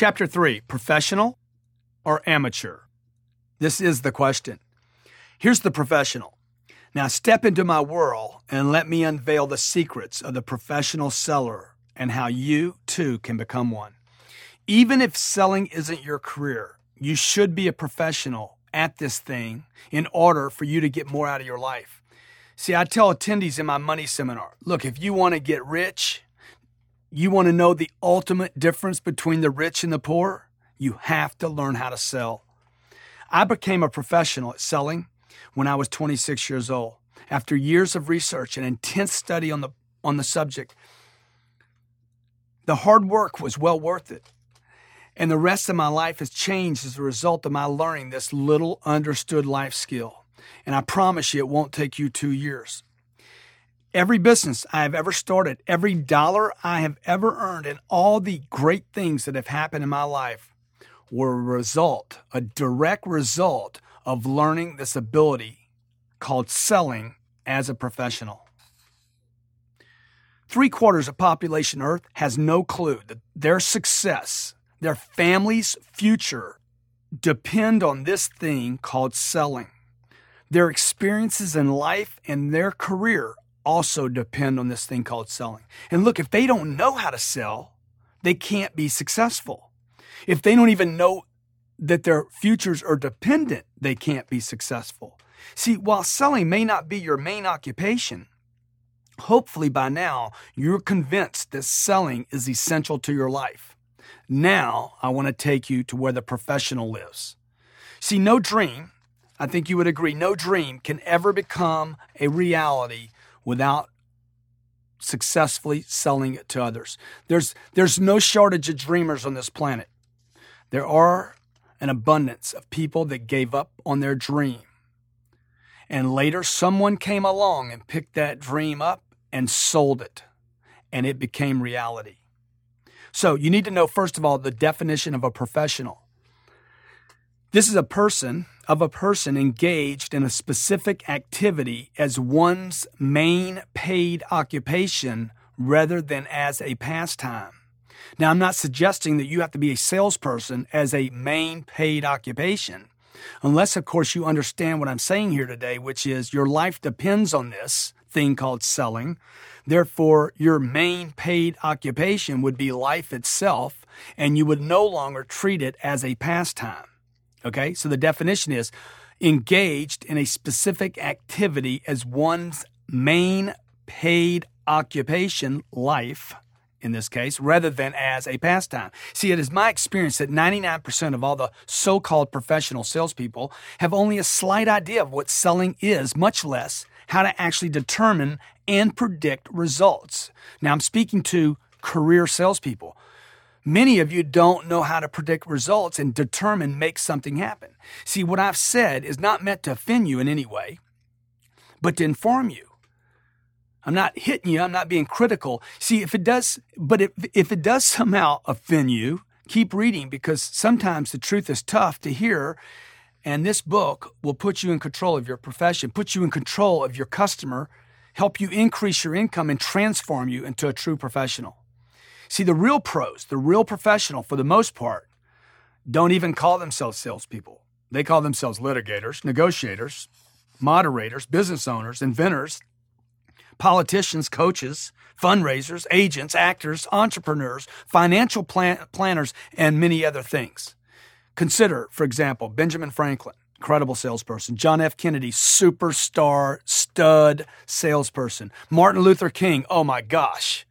Chapter 3 Professional or Amateur? This is the question. Here's the professional. Now step into my world and let me unveil the secrets of the professional seller and how you too can become one. Even if selling isn't your career, you should be a professional at this thing in order for you to get more out of your life. See, I tell attendees in my money seminar look, if you want to get rich, you want to know the ultimate difference between the rich and the poor, you have to learn how to sell. I became a professional at selling when I was 26 years old. After years of research and intense study on the, on the subject, the hard work was well worth it. And the rest of my life has changed as a result of my learning this little understood life skill. And I promise you, it won't take you two years. Every business I have ever started, every dollar I have ever earned, and all the great things that have happened in my life were a result, a direct result of learning this ability called selling as a professional. Three quarters of population Earth has no clue that their success, their family's future, depend on this thing called selling. Their experiences in life and their career also depend on this thing called selling. And look, if they don't know how to sell, they can't be successful. If they don't even know that their futures are dependent, they can't be successful. See, while selling may not be your main occupation, hopefully by now you're convinced that selling is essential to your life. Now I want to take you to where the professional lives. See, no dream, I think you would agree, no dream can ever become a reality without successfully selling it to others. There's, there's no shortage of dreamers on this planet. There are an abundance of people that gave up on their dream. And later, someone came along and picked that dream up and sold it, and it became reality. So, you need to know, first of all, the definition of a professional. This is a person of a person engaged in a specific activity as one's main paid occupation rather than as a pastime. Now, I'm not suggesting that you have to be a salesperson as a main paid occupation, unless, of course, you understand what I'm saying here today, which is your life depends on this thing called selling. Therefore, your main paid occupation would be life itself, and you would no longer treat it as a pastime. Okay, so the definition is engaged in a specific activity as one's main paid occupation, life in this case, rather than as a pastime. See, it is my experience that 99% of all the so called professional salespeople have only a slight idea of what selling is, much less how to actually determine and predict results. Now, I'm speaking to career salespeople. Many of you don't know how to predict results and determine make something happen. See, what I've said is not meant to offend you in any way, but to inform you. I'm not hitting you. I'm not being critical. See, if it does, but if, if it does somehow offend you, keep reading because sometimes the truth is tough to hear. And this book will put you in control of your profession, put you in control of your customer, help you increase your income, and transform you into a true professional. See, the real pros, the real professional, for the most part, don't even call themselves salespeople. They call themselves litigators, negotiators, moderators, business owners, inventors, politicians, coaches, fundraisers, agents, actors, entrepreneurs, financial plan- planners, and many other things. Consider, for example, Benjamin Franklin, incredible salesperson, John F. Kennedy, superstar, stud salesperson, Martin Luther King, oh my gosh.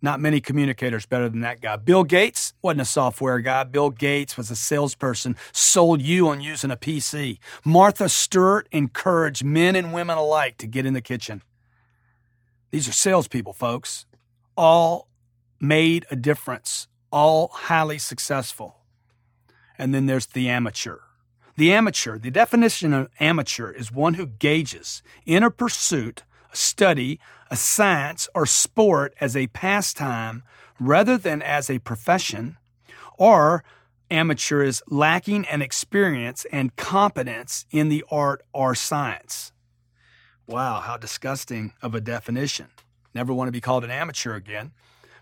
Not many communicators better than that guy. Bill Gates wasn't a software guy. Bill Gates was a salesperson, sold you on using a PC. Martha Stewart encouraged men and women alike to get in the kitchen. These are salespeople, folks. All made a difference, all highly successful. And then there's the amateur. The amateur, the definition of amateur is one who gauges in a pursuit, a study, a science, or sport as a pastime rather than as a profession, or amateur is lacking an experience and competence in the art or science. Wow, how disgusting of a definition. Never want to be called an amateur again.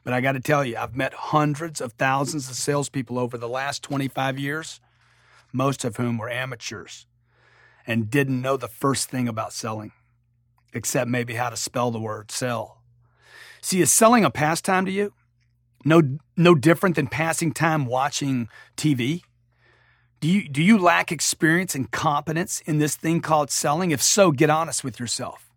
But I got to tell you, I've met hundreds of thousands of salespeople over the last 25 years, most of whom were amateurs and didn't know the first thing about selling, except maybe how to spell the word sell. See, is selling a pastime to you? No, no different than passing time watching TV? Do you, do you lack experience and competence in this thing called selling? If so, get honest with yourself.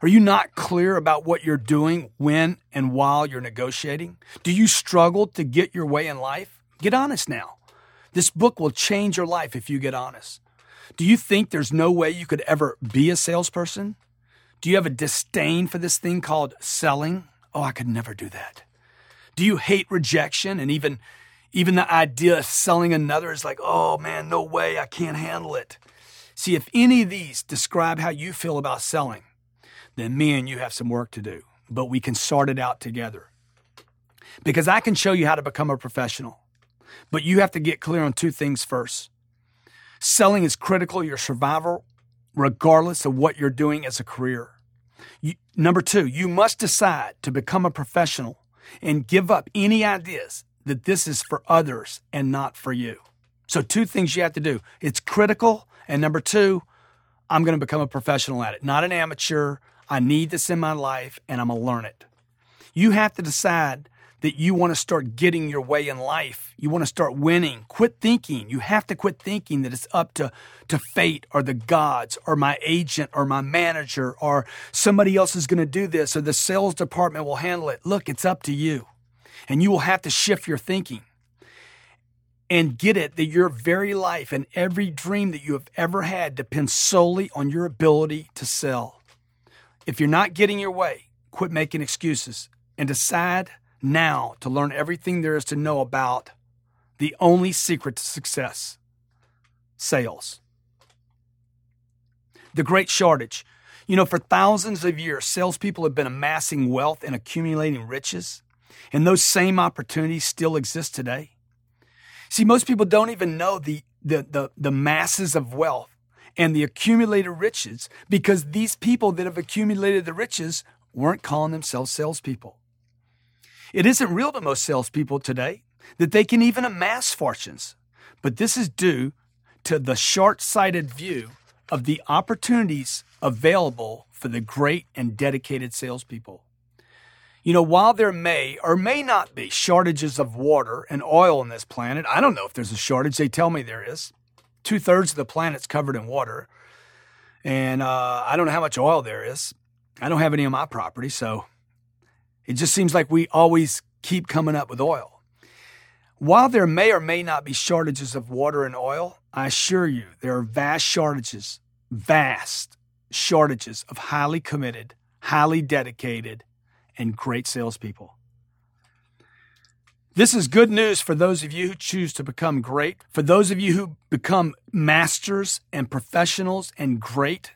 Are you not clear about what you're doing when and while you're negotiating? Do you struggle to get your way in life? Get honest now. This book will change your life if you get honest. Do you think there's no way you could ever be a salesperson? Do you have a disdain for this thing called selling? Oh, I could never do that. Do you hate rejection and even even the idea of selling another is like, "Oh man, no way, I can't handle it." See, if any of these describe how you feel about selling, then me and you have some work to do, but we can sort it out together. Because I can show you how to become a professional, but you have to get clear on two things first. Selling is critical your survival, regardless of what you're doing as a career. You, number two, you must decide to become a professional and give up any ideas that this is for others and not for you. So, two things you have to do it's critical. And number two, I'm going to become a professional at it, not an amateur. I need this in my life and I'm going to learn it. You have to decide that you want to start getting your way in life. You want to start winning. Quit thinking. You have to quit thinking that it's up to, to fate or the gods or my agent or my manager or somebody else is going to do this or the sales department will handle it. Look, it's up to you. And you will have to shift your thinking and get it that your very life and every dream that you have ever had depends solely on your ability to sell. If you're not getting your way, quit making excuses and decide now to learn everything there is to know about the only secret to success sales. The great shortage. You know, for thousands of years, salespeople have been amassing wealth and accumulating riches, and those same opportunities still exist today. See, most people don't even know the, the, the, the masses of wealth and the accumulated riches because these people that have accumulated the riches weren't calling themselves salespeople. It isn't real to most salespeople today that they can even amass fortunes, but this is due to the short sighted view of the opportunities available for the great and dedicated salespeople. You know, while there may or may not be shortages of water and oil on this planet, I don't know if there's a shortage. They tell me there is two thirds of the planet's covered in water. And uh, I don't know how much oil there is. I don't have any on my property, so it just seems like we always keep coming up with oil. While there may or may not be shortages of water and oil, I assure you there are vast shortages, vast shortages of highly committed, highly dedicated, and great salespeople. This is good news for those of you who choose to become great, for those of you who become masters and professionals and great.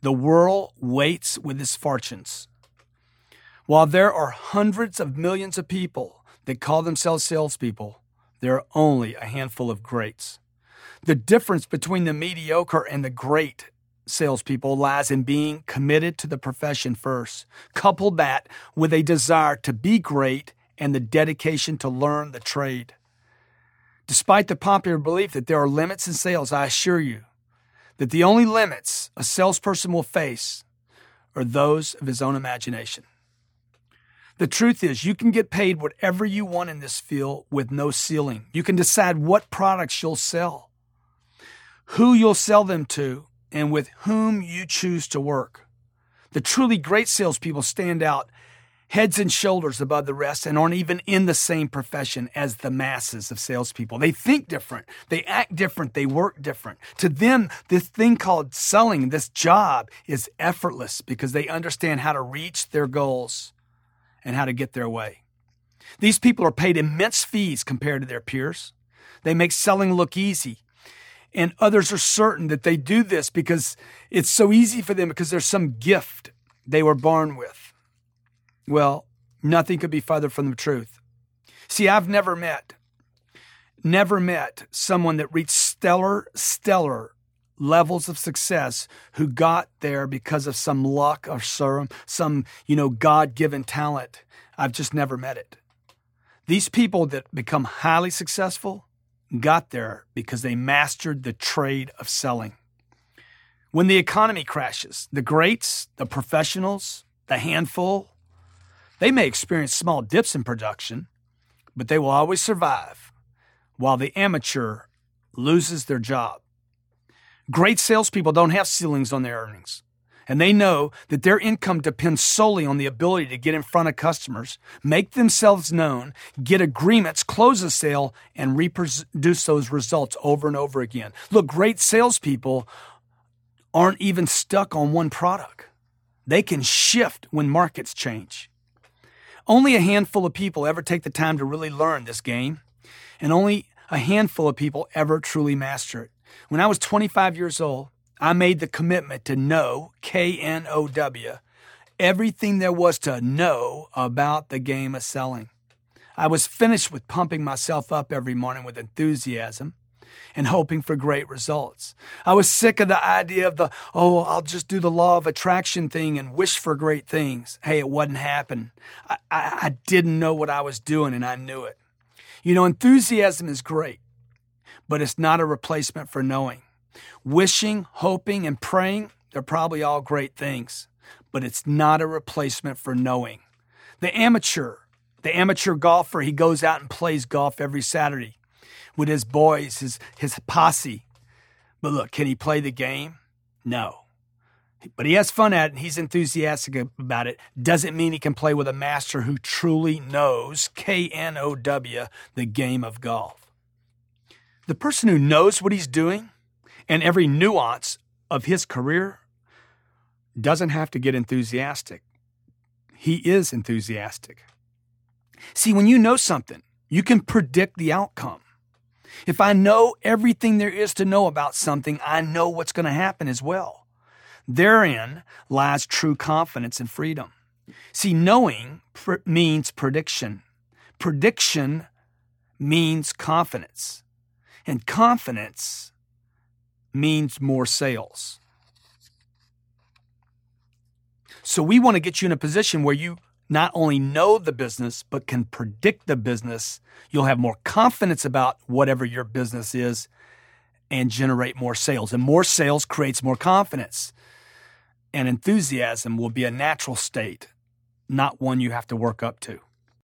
The world waits with its fortunes. While there are hundreds of millions of people that call themselves salespeople, there are only a handful of greats. The difference between the mediocre and the great salespeople lies in being committed to the profession first. Couple that with a desire to be great and the dedication to learn the trade. Despite the popular belief that there are limits in sales, I assure you that the only limits a salesperson will face are those of his own imagination. The truth is, you can get paid whatever you want in this field with no ceiling. You can decide what products you'll sell, who you'll sell them to, and with whom you choose to work. The truly great salespeople stand out heads and shoulders above the rest and aren't even in the same profession as the masses of salespeople. They think different, they act different, they work different. To them, this thing called selling, this job, is effortless because they understand how to reach their goals and how to get their way. These people are paid immense fees compared to their peers. They make selling look easy. And others are certain that they do this because it's so easy for them because there's some gift they were born with. Well, nothing could be farther from the truth. See, I've never met, never met someone that reached stellar, stellar levels of success who got there because of some luck or some, some you know, God given talent. I've just never met it. These people that become highly successful got there because they mastered the trade of selling. When the economy crashes, the greats, the professionals, the handful, they may experience small dips in production, but they will always survive, while the amateur loses their job. Great salespeople don't have ceilings on their earnings, and they know that their income depends solely on the ability to get in front of customers, make themselves known, get agreements, close a sale, and reproduce those results over and over again. Look, great salespeople aren't even stuck on one product. They can shift when markets change. Only a handful of people ever take the time to really learn this game, and only a handful of people ever truly master it. When I was 25 years old, I made the commitment to know, K N O W, everything there was to know about the game of selling. I was finished with pumping myself up every morning with enthusiasm and hoping for great results. I was sick of the idea of the, oh, I'll just do the law of attraction thing and wish for great things. Hey, it wasn't happening. I, I, I didn't know what I was doing and I knew it. You know, enthusiasm is great, but it's not a replacement for knowing. Wishing, hoping, and praying, they're probably all great things, but it's not a replacement for knowing. The amateur, the amateur golfer, he goes out and plays golf every Saturday with his boys, his, his posse. But look, can he play the game? No. But he has fun at it and he's enthusiastic about it. Doesn't mean he can play with a master who truly knows, K N O W, the game of golf. The person who knows what he's doing and every nuance of his career doesn't have to get enthusiastic. He is enthusiastic. See, when you know something, you can predict the outcome. If I know everything there is to know about something, I know what's going to happen as well. Therein lies true confidence and freedom. See, knowing pr- means prediction. Prediction means confidence. And confidence means more sales. So we want to get you in a position where you not only know the business, but can predict the business. You'll have more confidence about whatever your business is and generate more sales. And more sales creates more confidence. And enthusiasm will be a natural state, not one you have to work up to.